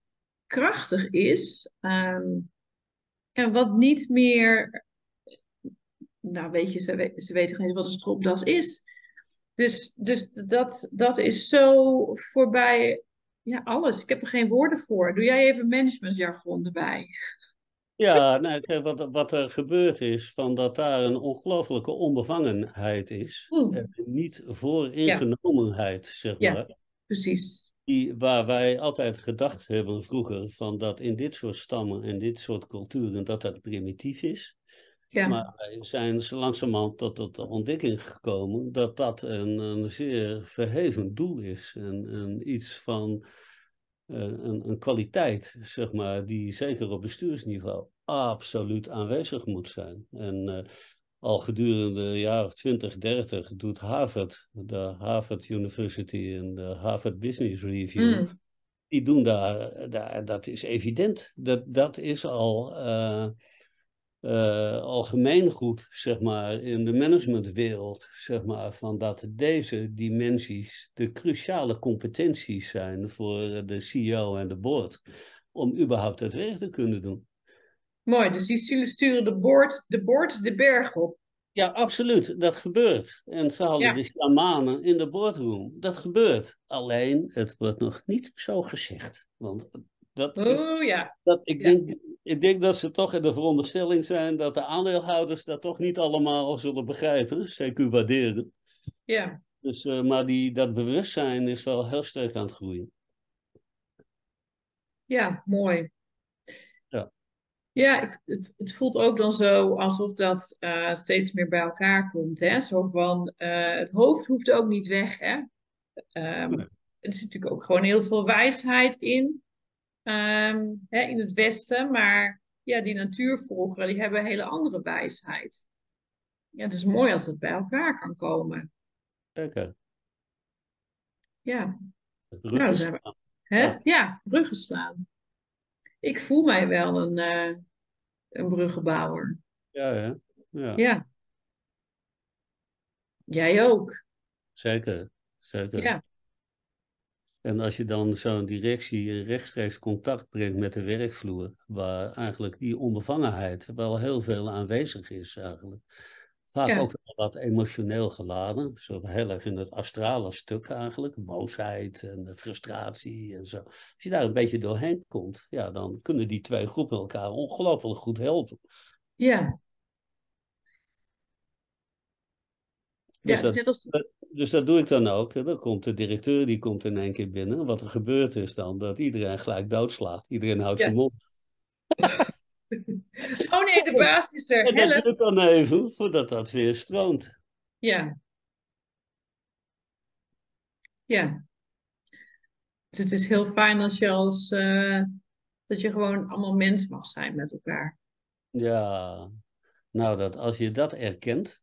krachtig is. ehm, en wat niet meer, nou weet je, ze, ze weten geen eens wat een stropdas is. Dus, dus dat, dat is zo voorbij, ja, alles. Ik heb er geen woorden voor. Doe jij even managementjargon erbij? Ja, nou, kijk, wat, wat er gebeurd is, van dat daar een ongelooflijke onbevangenheid is. Oeh. En niet vooringenomenheid, zeg Ja. maar. Precies. Die, waar wij altijd gedacht hebben vroeger, van dat in dit soort stammen en dit soort culturen, dat dat primitief is. Ja, Maar wij zijn langzamerhand tot, tot de ontdekking gekomen dat dat een, een zeer verheven doel is. En, iets van eh, een, een kwaliteit, zeg maar, die zeker op bestuursniveau absoluut aanwezig moet zijn. En eh, al gedurende de jaren 20, 30 doet Harvard, de Harvard University en de Harvard Business Review, Mm. die doen daar, daar, dat is evident. Dat, dat is al eh eh, algemeen goed, zeg maar, in de managementwereld, zeg maar, van dat deze dimensies de cruciale competenties zijn voor de CEO en de board om überhaupt het werk te kunnen doen. Mooi, dus die sturen de boord, de boord de berg op. Ja, absoluut, dat gebeurt. En ze hadden Ja. de shamanen in de boardroom. Dat gebeurt. Alleen, het wordt nog niet zo gezegd. Want dat is Oh ja, Dat, ik, Ja. denk, ik denk dat ze toch in de veronderstelling zijn dat de aandeelhouders dat toch niet allemaal zullen begrijpen, CQ waarderen. ja. Dus, eh, maar die, dat bewustzijn is wel heel sterk aan het groeien. Ja, mooi. Ja. Ik- het, het voelt ook dan zo alsof dat eh, steeds meer bij elkaar komt. Hè? Zo van, eh, het hoofd hoeft ook niet weg. Hè? Ehm, Nee. Er zit natuurlijk ook gewoon heel veel wijsheid in. ehm, hè, in het Westen. Maar ja, die natuurvolkeren, die hebben een hele andere wijsheid. Ja, het is mooi als het bij elkaar kan komen. Zeker. Ja. Ruggen Nou, we-? Ja. Ja, bruggen slaan. Ik voel mij wel een, eh, een bruggenbouwer. Ja, hè? ja, Ja. Jij ook. zeker. zeker. Ja. En als je dan zo'n directie rechtstreeks contact brengt met de werkvloer, waar eigenlijk die onbevangenheid wel heel veel aanwezig is eigenlijk. Vaak Ja. ook wel wat emotioneel geladen, zo heel erg in het astrale stuk eigenlijk, boosheid en frustratie en zo. Als je daar een beetje doorheen komt, ja, dan kunnen die twee groepen elkaar ongelooflijk goed helpen. Ja. Dus dat, als... dus dat doe ik dan ook. Dan komt de directeur, die komt in één keer binnen. Wat er gebeurt is dan dat iedereen gelijk doodslaat. Iedereen houdt Ja. zijn mond. (laughs) (laughs) Oh nee, de baas is er. En dat duurt dan even voordat dat weer stroomt. Ja. Ja. Dus het is heel fijn als je als... eh, dat je gewoon allemaal mens mag zijn met elkaar. Ja, nou, dat, als je dat erkent,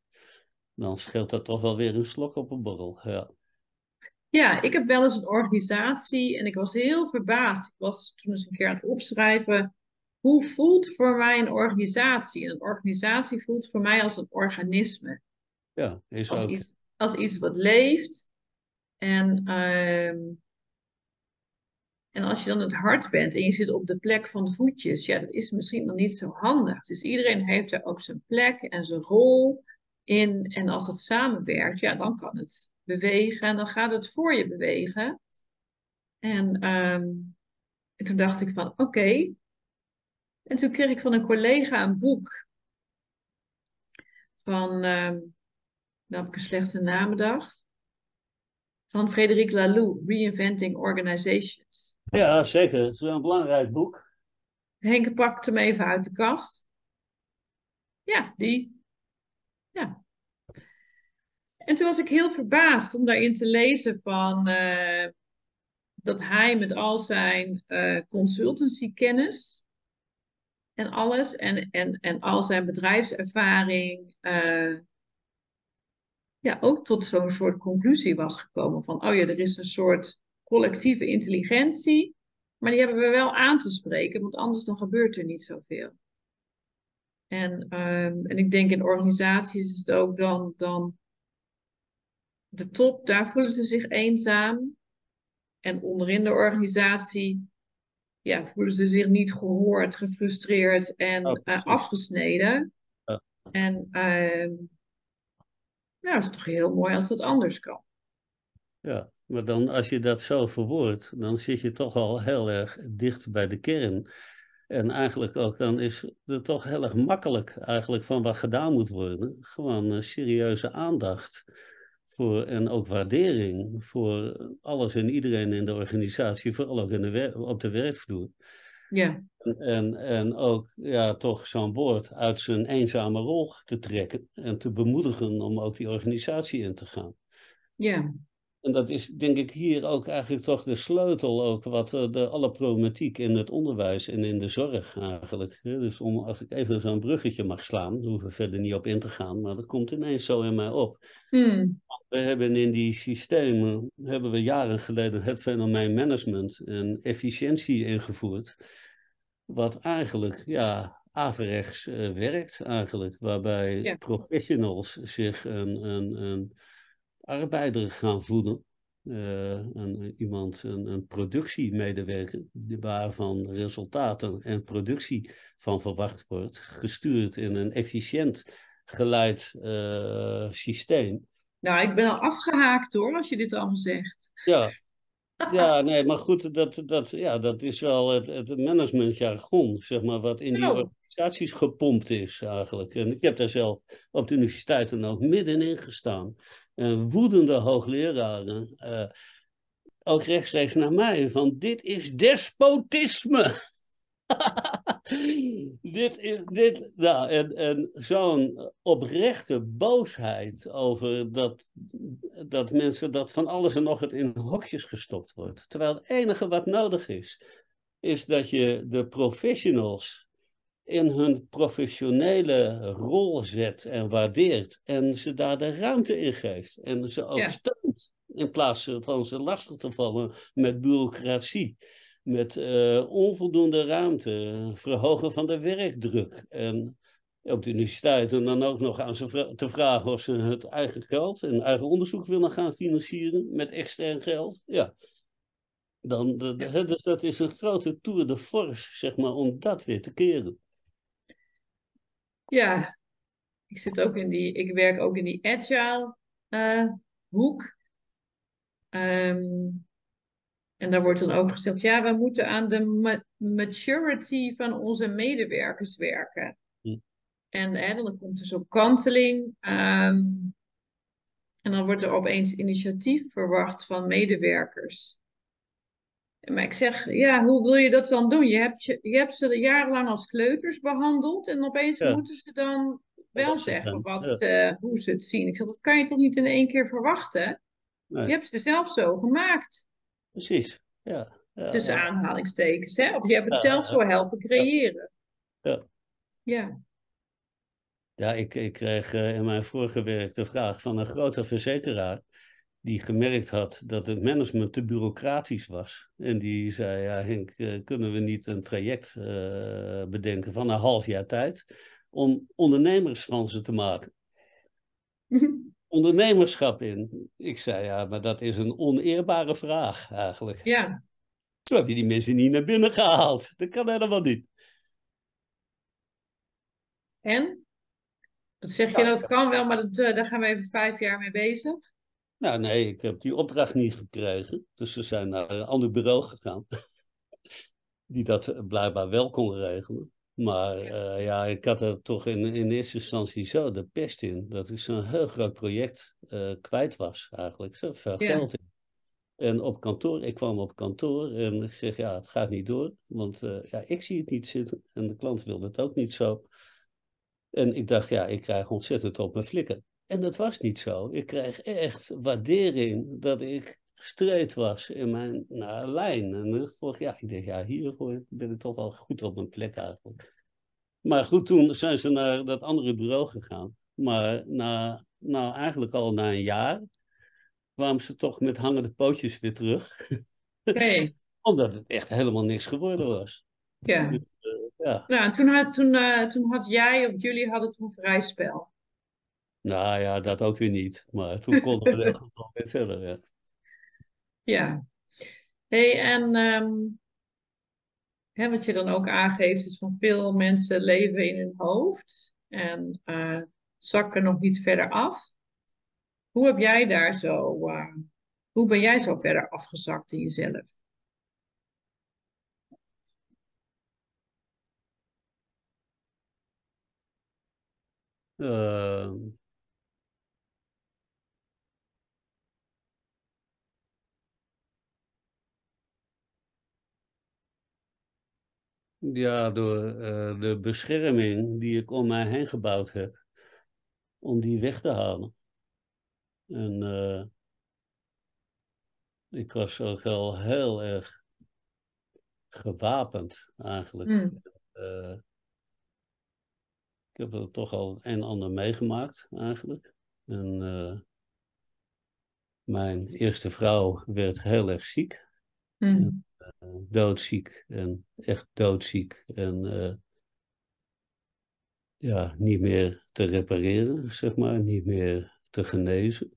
dan scheelt dat toch wel weer een slok op een borrel. Ja, Ja, ik heb wel eens een organisatie en ik was heel verbaasd. Ik was toen eens een keer aan het opschrijven. Hoe voelt voor mij een organisatie? En een organisatie voelt voor mij als een organisme. ja is Als ook. iets, als iets wat leeft. En, ehm, en als je dan het hart bent en je zit op de plek van de voetjes, ja, dat is misschien dan niet zo handig. Dus iedereen heeft er ook zijn plek en zijn rol in. En als het samenwerkt, ja, dan kan het bewegen en dan gaat het voor je bewegen. En, ehm, en toen dacht ik van, oké. En toen kreeg ik van een collega een boek van, dan heb ik een slechte namendag, van Frédéric Laloux, Reinventing Organizations. Ja, zeker. Het is een belangrijk boek. Henk pakt hem even uit de kast. Ja, die. Ja. En toen was ik heel verbaasd om daarin te lezen van eh, dat hij met al zijn eh consultancykennis en alles en, en, en al zijn bedrijfservaring eh, ja, ook tot zo'n soort conclusie was gekomen van, oh ja, er is een soort collectieve intelligentie, maar die hebben we wel aan te spreken, want anders dan gebeurt er niet zoveel. En, ehm, en ik denk in organisaties is het ook dan, dan de top, daar voelen ze zich eenzaam. En onderin de organisatie ja, voelen ze zich niet gehoord, gefrustreerd en Oh, eh, afgesneden. Ja. En ehm, nou, het is toch heel mooi als dat anders kan. Ja, maar dan als je dat zo verwoordt, dan zit je toch al heel erg dicht bij de kern. En eigenlijk ook, dan is het toch heel erg makkelijk eigenlijk van wat gedaan moet worden. Gewoon eh, serieuze aandacht voor en ook waardering voor alles en iedereen in de organisatie, vooral ook in de op de werkvloer. Ja, En, en ook ja, toch zo'n boord uit zijn eenzame rol te trekken en te bemoedigen om ook die organisatie in te gaan. ja, En dat is denk ik hier ook eigenlijk toch de sleutel ook wat eh, de alle problematiek in het onderwijs en in de zorg eigenlijk. Dus om, als ik even zo'n bruggetje mag slaan, daar hoeven we verder niet op in te gaan, maar dat komt ineens zo in mij op. Hmm, We hebben in die systemen, hebben we jaren geleden het fenomeen management en efficiëntie ingevoerd. Wat eigenlijk, ja, averechts eh, werkt eigenlijk. Waarbij Ja. professionals zich een, een, een arbeider gaan voeden. eh, een, iemand, een, een productiemedewerker, waarvan resultaten en productie van verwacht wordt, gestuurd in een efficiënt geleid eh, systeem. Nou, ik ben al afgehaakt hoor, als je dit allemaal zegt. Ja, (laughs) ja, nee, maar goed, dat, dat, ja, dat is wel het, het managementjargon, zeg maar, wat in die Nou. organisaties gepompt is eigenlijk. En ik heb daar zelf op de universiteit dan ook middenin gestaan. En woedende hoogleraren, eh, ook rechtstreeks naar mij, van dit is despotisme. (laughs) dit is, dit, nou, en, en zo'n oprechte boosheid over dat, dat mensen dat van alles en nog het in hokjes gestopt wordt. Terwijl het enige wat nodig is, is dat je de professionals in hun professionele rol zet en waardeert en ze daar de ruimte in geeft en ze ook Ja. steunt. In plaats van ze lastig te vallen met bureaucratie, met uh, onvoldoende ruimte, verhogen van de werkdruk. En op de universiteiten dan ook nog aan ze te vragen of ze het eigen geld en eigen onderzoek willen gaan financieren met extern geld. Ja. Dan, de, de, dus dat is een grote tour de force, zeg maar, om dat weer te keren. Ja, ik zit ook in die, ik werk ook in die agile uh, hoek. Um, en daar wordt dan ook gezegd, ja, we moeten aan de ma maturity van onze medewerkers werken. Hm. En hè, dan komt er zo'n kanteling. Um, en dan wordt er opeens initiatief verwacht van medewerkers. Maar ik zeg, ja, hoe wil je dat dan doen? Je hebt, je, je hebt ze jarenlang als kleuters behandeld en opeens moeten ze dan wel zeggen wat, uh, hoe ze het zien. Ik zeg, dat kan je toch niet in één keer verwachten? Nee. Je hebt ze zelf zo gemaakt. Precies, ja. ja Tussen aanhalingstekens, hè? Of je hebt het zelf zo helpen creëren. Ja. Ja. Ja, ik, ik kreeg uh, in mijn vorige werk de vraag van een grote verzekeraar die gemerkt had dat het management te bureaucratisch was. En die zei, ja Henk, uh, kunnen we niet een traject uh, bedenken van een half jaar tijd om ondernemers van ze te maken? (laughs) Ondernemerschap in. Ik zei, ja, maar dat is een oneerbare vraag eigenlijk. Ja. Toen heb je die mensen niet naar binnen gehaald. Dat kan helemaal niet. En? Dat zeg je, dat kan wel, maar dat, uh, daar gaan we even vijf jaar mee bezig. Nou nee, ik heb die opdracht niet gekregen. Dus ze zijn naar een ander bureau gegaan. (laughs) die dat blijkbaar wel kon regelen. Maar uh, ja, ik had er toch in, in eerste instantie zo de pest in. Dat ik zo'n heel groot project uh, kwijt was eigenlijk. Zo veel ja. geld in. En op kantoor, ik kwam op kantoor en ik zeg ja, het gaat niet door. Want uh, ja, ik zie het niet zitten en de klant wil het ook niet zo. En ik dacht ja, ik krijg ontzettend op mijn flikken. En dat was niet zo. Ik kreeg echt waardering dat ik streed was in mijn nou, lijn. En vorig ja, ik dacht, ja, hier ben ik toch wel goed op mijn plek eigenlijk. Maar goed, toen zijn ze naar dat andere bureau gegaan. Maar na, nou, eigenlijk al na een jaar kwamen ze toch met hangende pootjes weer terug. Okay. (laughs) Omdat het echt helemaal niks geworden was. Ja. Dus, uh, ja. Nou, toen had, toen, uh, toen had jij of jullie hadden toen vrij spel. Nou ja, dat ook weer niet. Maar toen konden we echt wel weer verder. Ja. ja. Hey, en um, hè, wat je dan ook aangeeft, is van veel mensen leven in hun hoofd en uh, zakken nog niet verder af. Hoe heb jij daar zo, uh, hoe ben jij zo verder afgezakt in jezelf? Uh, Ja, door uh, de bescherming die ik om mij heen gebouwd heb, om die weg te halen. En uh, ik was ook wel heel erg gewapend eigenlijk. Mm. Uh, ik heb er toch al een en ander meegemaakt eigenlijk. En mijn eerste vrouw werd heel erg ziek. Mm. Eh, doodziek en echt doodziek en uh, ja, niet meer te repareren, zeg maar, niet meer te genezen.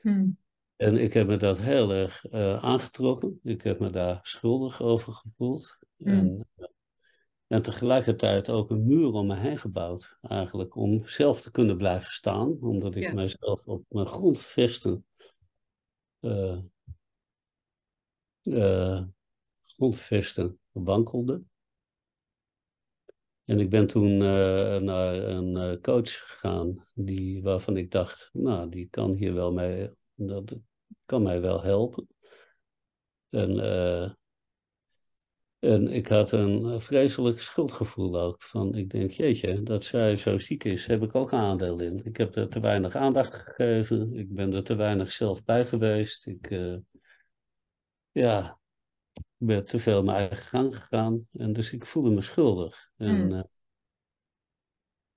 Hmm. En ik heb me dat heel erg uh, aangetrokken. Ik heb me daar schuldig over gevoeld. Hmm. En, en tegelijkertijd ook een muur om me heen gebouwd, eigenlijk, om zelf te kunnen blijven staan, omdat ik ja. mezelf op mijn grondvesten uh, grondvesten wankelde. En ik ben toen uh, naar een uh, coach gegaan, die, waarvan ik dacht, nou, die kan hier wel mee, dat kan mij wel helpen. En, en ik had een vreselijk schuldgevoel ook. Van, ik denk, jeetje, dat zij zo ziek is, heb ik ook aandeel in. Ik heb er te weinig aandacht gegeven. Ik ben er te weinig zelf bij geweest. Ik, ja, ik ben te veel mijn eigen gang gegaan. En dus ik voelde me schuldig. En, mm. uh,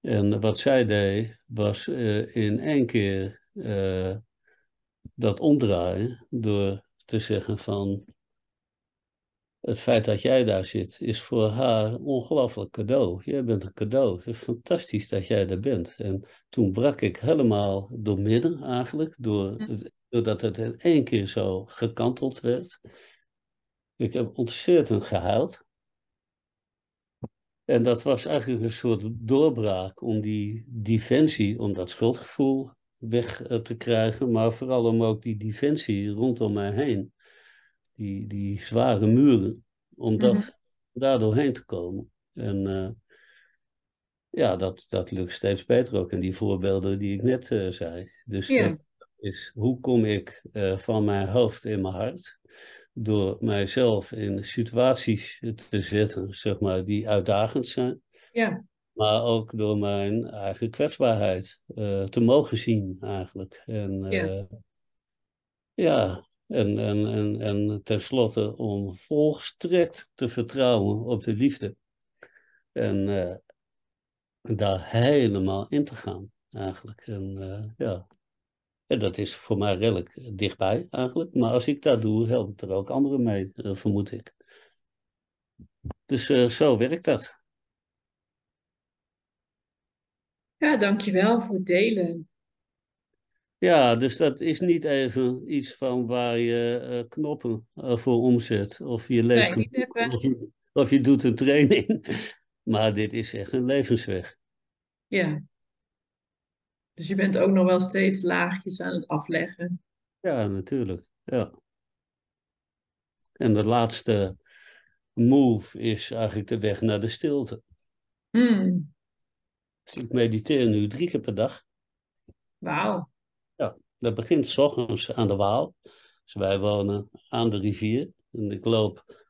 en wat zij deed, was uh, in één keer uh, dat omdraaien door te zeggen van het feit dat jij daar zit is voor haar een ongelooflijk cadeau. Jij bent een cadeau. Het is fantastisch dat jij er bent. En toen brak ik helemaal door midden eigenlijk, door het, doordat het in één keer zo gekanteld werd. Ik heb ontzettend gehuild. En dat was eigenlijk een soort doorbraak om die defensie, om dat schuldgevoel weg eh, te krijgen, maar vooral om ook die defensie rondom mij heen, die, die zware muren, om dat, mm daar doorheen te komen. En uh, ja, dat, dat lukt steeds beter ook in die voorbeelden die ik net uh, zei. Dus dat is, hoe kom ik uh, van mijn hoofd in mijn hart? Door mijzelf in situaties te zetten, zeg maar, die uitdagend zijn. Ja maar ook door mijn eigen kwetsbaarheid uh, te mogen zien eigenlijk. En uh, ja, ja en, en, en, en tenslotte om volstrekt te vertrouwen op de liefde. En daar helemaal in te gaan eigenlijk. En ja, en dat is voor mij redelijk dichtbij eigenlijk. Maar als ik dat doe, help ik er ook anderen mee, vermoed ik. Dus zo werkt dat. Ja, dankjewel voor het delen. Ja, dus dat is niet even iets van waar je uh, knoppen uh, voor omzet. Of je leest nee, een boek, of, je, of je doet een training. (laughs) Maar dit is echt een levensweg. Ja. Dus je bent ook nog wel steeds laagjes aan het afleggen. Ja, natuurlijk. Ja. En de laatste move is eigenlijk de weg naar de stilte. Hmm. Dus ik mediteer nu drie keer per dag. Wauw. Ja, dat begint s ochtends aan de Waal. Dus wij wonen aan de rivier. En ik loop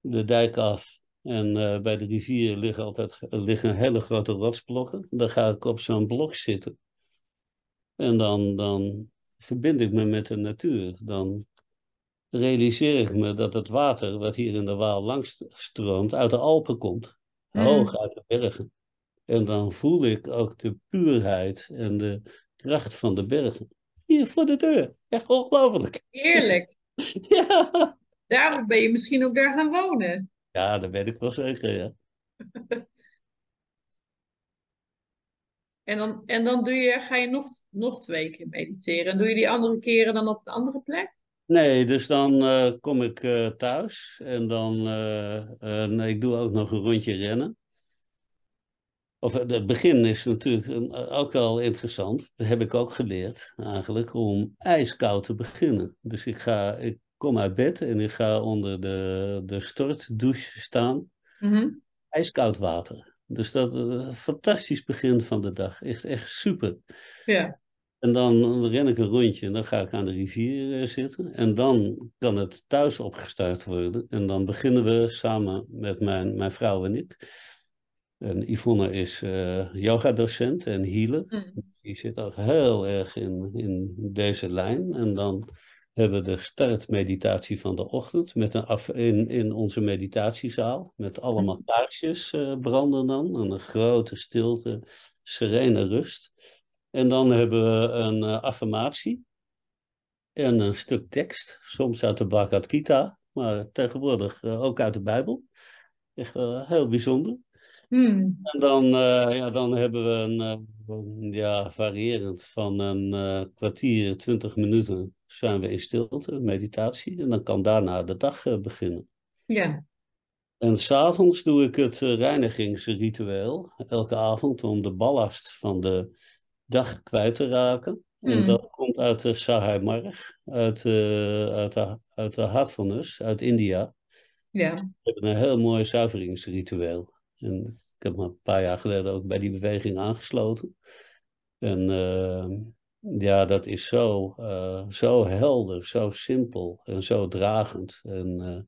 de dijk af. En uh, bij de rivier liggen altijd liggen hele grote rotsblokken. Dan ga ik op zo'n blok zitten. En dan, dan verbind ik me met de natuur. Dan realiseer ik me dat het water wat hier in de Waal langs stroomt uit de Alpen komt. Hoog uit de bergen. En dan voel ik ook de puurheid en de kracht van de bergen. Hier voor de deur. Echt ongelooflijk. Heerlijk. (laughs) ja. Daarom ben je misschien ook daar gaan wonen. Ja, dat weet ik wel zeker, ja. (laughs) en dan, en dan doe je, ga je nog, nog twee keer mediteren. En doe je die andere keren dan op een andere plek? Nee, dus dan uh, kom ik uh, thuis en dan uh, ik doe ook nog een rondje rennen. Of het begin is natuurlijk ook wel interessant. Dat heb ik ook geleerd eigenlijk, om ijskoud te beginnen. Dus ik, ga, ik kom uit bed en ik ga onder de, de stortdouche staan. Mm Ijskoud water. Dus dat is een fantastisch begin van de dag. Echt, echt super. Ja. En dan ren ik een rondje en dan ga ik aan de rivier eh, zitten. En dan kan het thuis opgestart worden. En dan beginnen we samen met mijn, mijn vrouw en ik en Yvonne is uh, yogadocent en healer. Mm. Die zit ook heel erg in, in deze lijn. En dan hebben we de startmeditatie van de ochtend met een af, in, in onze meditatiezaal. Met allemaal kaarsjes mm. uh, branden dan. En een grote stilte, serene rust. En dan hebben we een uh, affirmatie. En een stuk tekst. Soms uit de Bhagavad Gita. Maar tegenwoordig ook uit de Bijbel. Echt heel bijzonder. Hmm. En dan, uh, ja, dan hebben we een, uh, ja, variërend van een uh, kwartier, twintig minuten zijn we in stilte, meditatie. En dan kan daarna de dag beginnen. Ja. En s'avonds doe ik het reinigingsritueel, elke avond, om de ballast van de dag kwijt te raken. En Hmm. dat komt uit de Sahai Marg, uit, uit, de, uit de uit India. Ja. We hebben een heel mooi zuiveringsritueel. En ik heb me een paar jaar geleden ook bij die beweging aangesloten. En uh, ja, dat is zo, uh, zo helder, zo simpel en zo dragend. En, uh,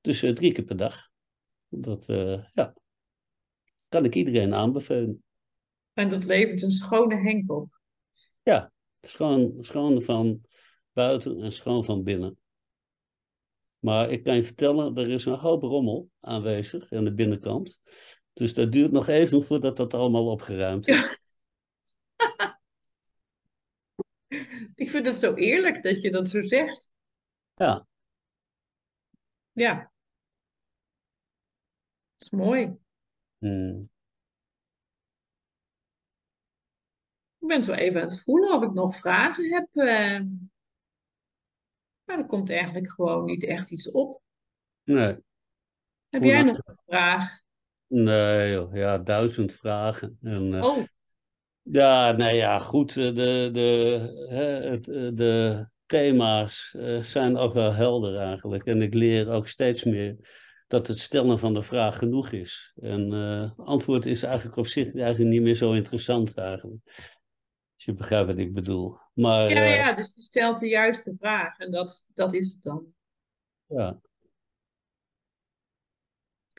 dus drie keer per dag. Dat ja, kan ik iedereen aanbevelen. En dat levert een schone henk op. Ja, schoon, schoon van buiten en schoon van binnen. Maar ik kan je vertellen, er is een hoop rommel aanwezig aan de binnenkant. Dus dat duurt nog even voordat dat allemaal opgeruimd is. (laughs) Ik vind het zo eerlijk dat je dat zo zegt. Ja, Ja. Dat is mooi. Hmm. Ik ben zo even aan het voelen of ik nog vragen heb. Maar er komt eigenlijk gewoon niet echt iets op. nee. Heb jij nog een vraag? Nee, joh. ja, duizend vragen. En, eh, Oh, Ja, nou ja, goed. eh, De, de, hè, het, eh, de thema's zijn ook wel helder eigenlijk. En ik leer ook steeds meer dat het stellen van de vraag genoeg is. En eh antwoord is eigenlijk op zich eigenlijk niet meer zo interessant eigenlijk. Als je begrijpt wat ik bedoel. Maar ja, eh, ja, dus je stelt de juiste vraag en dat, dat is het dan. ja,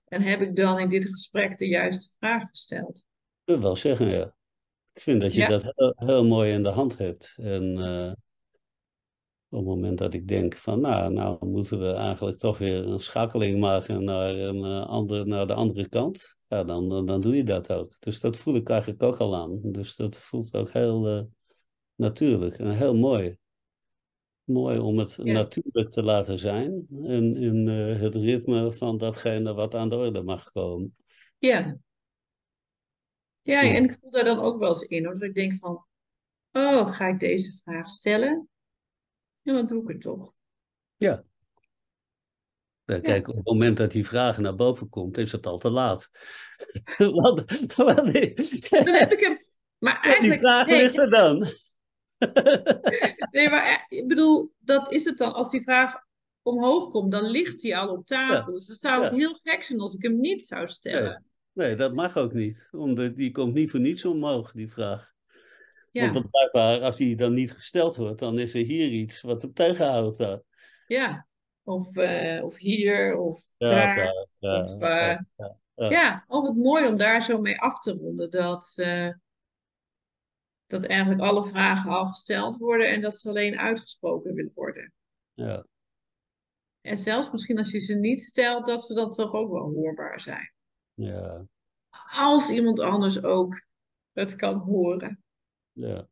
En heb ik dan in dit gesprek de juiste vraag gesteld? ik wil wel zeggen, ja. Ik vind dat je Ja. dat heel, heel mooi in de hand hebt. En eh, op het moment dat ik denk van, nou, nou moeten we eigenlijk toch weer een schakeling maken naar, een, eh, ander, naar de andere kant. Ja, dan, dan, doe je dat ook. Dus dat voel ik eigenlijk ook al aan. Dus dat voelt ook heel eh, natuurlijk en heel mooi. Mooi om het Ja. natuurlijk te laten zijn. En in eh, het ritme van datgene wat aan de orde mag komen. Ja. Ja, Ja. en ik voel daar dan ook wel eens in. hoor. Dat ik denk van, oh, ga ik deze vraag stellen? En dan doe ik het toch. Ja. Ja, Kijk, op het moment dat die vraag naar boven komt, is het al te laat. (laughs) Die, Dan heb ik hem. Maar die eigenlijk, vraag nee, ligt er dan. (laughs) nee, maar eh, ik bedoel, dat is het dan. Als die vraag omhoog komt, dan ligt die al op tafel. Dus dan zou het Ja. heel gek zijn als ik hem niet zou stellen. Nee, dat mag ook niet. Omdat die komt niet voor niets omhoog, die vraag. Ja, Want dan blijkbaar, als die dan niet gesteld wordt, dan is er hier iets wat hem tegenhoudt. daar. ja. Of, eh, of hier, of Ja, daar. ja, ja, Of, eh, ja, ja. Ja, oh, wat mooi om daar zo mee af te ronden. Dat, eh, dat eigenlijk alle vragen al gesteld worden en dat ze alleen uitgesproken willen worden. ja, En zelfs misschien als je ze niet stelt, dat ze dan toch ook wel hoorbaar zijn. ja, Als iemand anders ook het kan horen. Ja,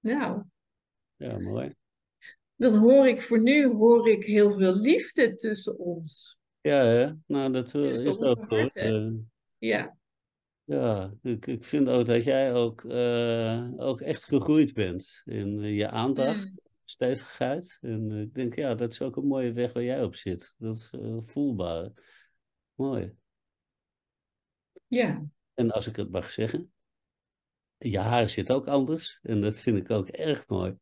Nou, ja, mooi. dan hoor ik voor nu hoor ik heel veel liefde tussen ons. Ja, hè? Nou, dat eh, is ook harten. Eh, Ja, Ja, ik, ik vind ook dat jij ook, eh, ook echt gegroeid bent in je aandacht, Mm. stevigheid. En ik denk, ja, dat is ook een mooie weg waar jij op zit. Dat is voelbaar. Mooi. ja. En als ik het mag zeggen, je haar zit ook anders. En dat vind ik ook erg mooi.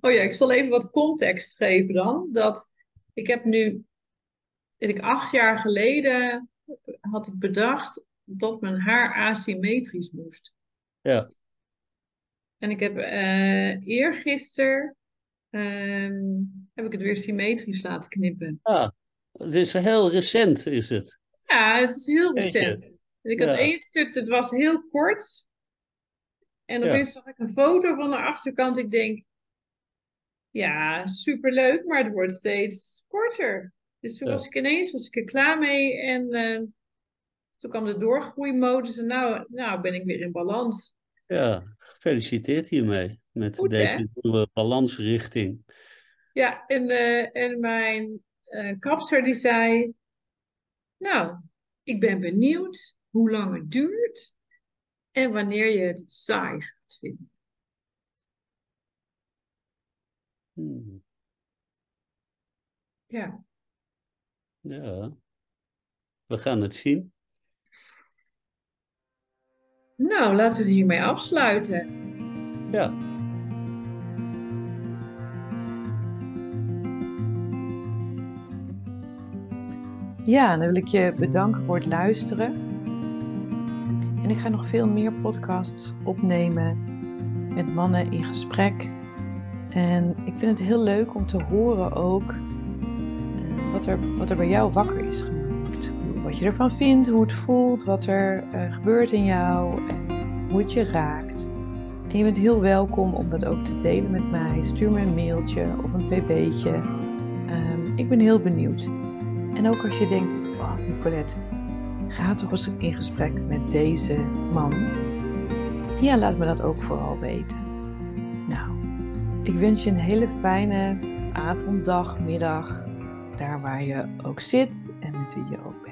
Oh ja, ik zal even wat context geven dan. Dat ik heb nu, weet ik, acht jaar geleden had ik bedacht dat mijn haar asymmetrisch moest. Ja, En ik heb eh eergisteren ehm, heb ik het weer symmetrisch laten knippen. ah, het is heel recent, is het. Ja, het is heel recent. En ik had Ja. één stuk, dat was heel kort. En Ja. opeens zag ik een foto van de achterkant. Ik denk, ja, superleuk, maar het wordt steeds korter. Dus toen Ja. was ik ineens was ik er klaar mee. En eh, toen kwam de doorgroeimodus. En nou, nou ben ik weer in balans. Ja, gefeliciteerd hiermee met Goed, hè? deze nieuwe balansrichting. Ja, en, eh, en mijn eh kapster die zei, nou, ik ben benieuwd hoe lang het duurt en wanneer je het saai gaat vinden. Hmm, Ja, Ja, we gaan het zien. nou, laten we het hiermee afsluiten. Ja. Ja, dan wil ik je bedanken voor het luisteren. En ik ga nog veel meer podcasts opnemen met mannen in gesprek. En ik vind het heel leuk om te horen ook eh, wat, er, wat er bij jou wakker is gemaakt. Wat je ervan vindt, hoe het voelt, wat er eh, gebeurt in jou hoe het je raakt. En je bent heel welkom om dat ook te delen met mij. Stuur me een mailtje of een pb'tje. Ehm, ik ben heel benieuwd. En ook als je denkt, oh Nicolette, ga toch eens in gesprek met deze man. Ja, laat me dat ook vooral weten. Nou, ik wens je een hele fijne avond, dag, middag, daar waar je ook zit en wie je ook.